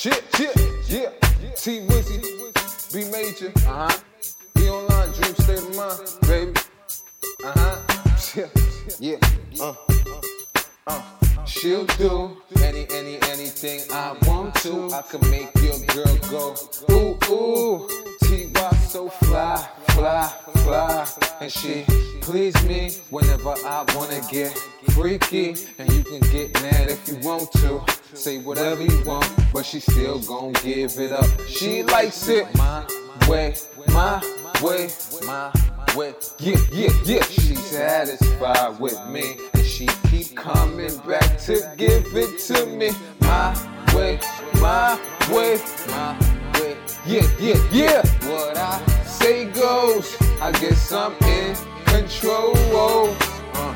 Shit, shit, yeah. T Wizzy, B Major, uh huh. Be online, dream state of mind, baby. Uh huh. Yeah, yeah. Uh, uh. She'll do any, any, anything I want to. I can make your girl go ooh, ooh. T.Y. so fly, fly. And she please me whenever I wanna get freaky. And you can get mad if you want to. Say whatever you want, but she still gon' give it up. She likes it my way, my way, my way. Yeah, yeah, yeah. She's satisfied with me. And she keep coming back to give it to me. My way, my way, my way. Yeah, yeah, yeah. What I goes. I guess I'm in control. Uh.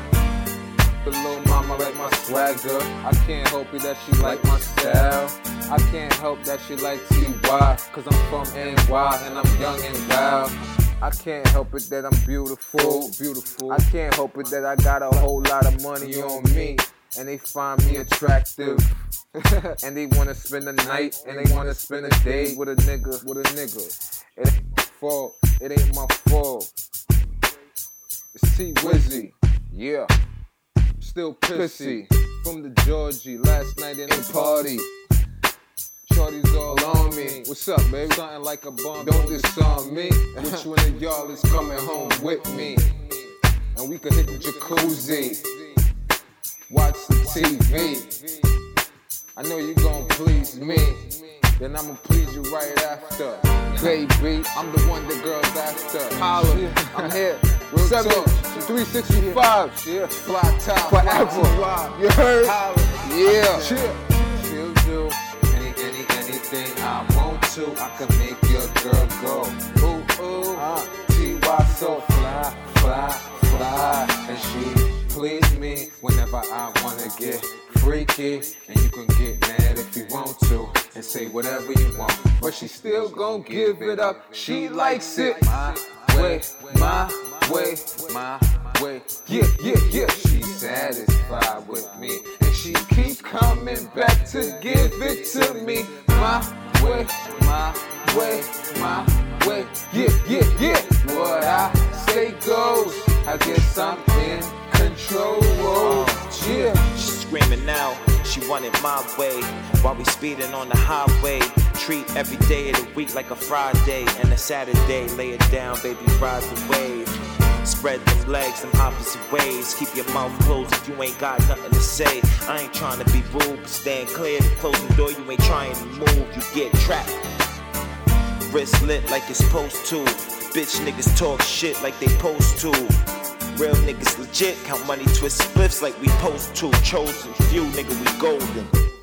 The little mama like my swagger. I can't help it that she like my style. I can't help that she like TY. Cause I'm from NY and I'm young and wild. I can't help it that I'm beautiful, beautiful. I can't help it that I got a whole lot of money on me. And they find me attractive. and they wanna spend the night and they wanna spend a day with a nigga, with a nigga. It ain't fault, it ain't my fault. It's T Wizzy, yeah. Still pissy from the Georgie last night in the party. Shorty's all on me. What's up, baby? Something like a bomb. Don't disarm me. Which one of y'all is coming home with me? And we can hit the jacuzzi. Watch the TV. I know you gon' please me. Then I'ma please you right after. Baby, I'm the one the girls after. Holla, I'm here. Real Seven, talk. 365. Yeah, fly top. Forever. You heard? Holla. Yeah. Chill. She'll do any, any, anything I want to. I can make your girl go. Ooh, ooh. Uh, T.Y. so fly, fly, fly. And she please me whenever I wanna get freaky. And you can get mad if you want to say whatever you want. But she still gon' give it up. She likes it my way, my way, my way. Yeah, yeah, yeah. She's satisfied with me. And she keep coming back to give it to me. My way, my way, my way. Yeah, yeah, yeah. What I say goes. I guess I'm in control. Yeah. She's screaming out, she wanted my way. While we speeding on the highway, treat every day of the week like a Friday and a Saturday. Lay it down, baby, ride the wave. Spread them legs in opposite ways. Keep your mouth closed if you ain't got nothing to say. I ain't trying to be rude, but stand clear. The closing door, you ain't trying to move, you get trapped. Wrist lit like it's supposed to. Bitch niggas talk shit like they supposed to. Real niggas legit, count money, twist spliffs like we post to. Chosen few, nigga, we golden.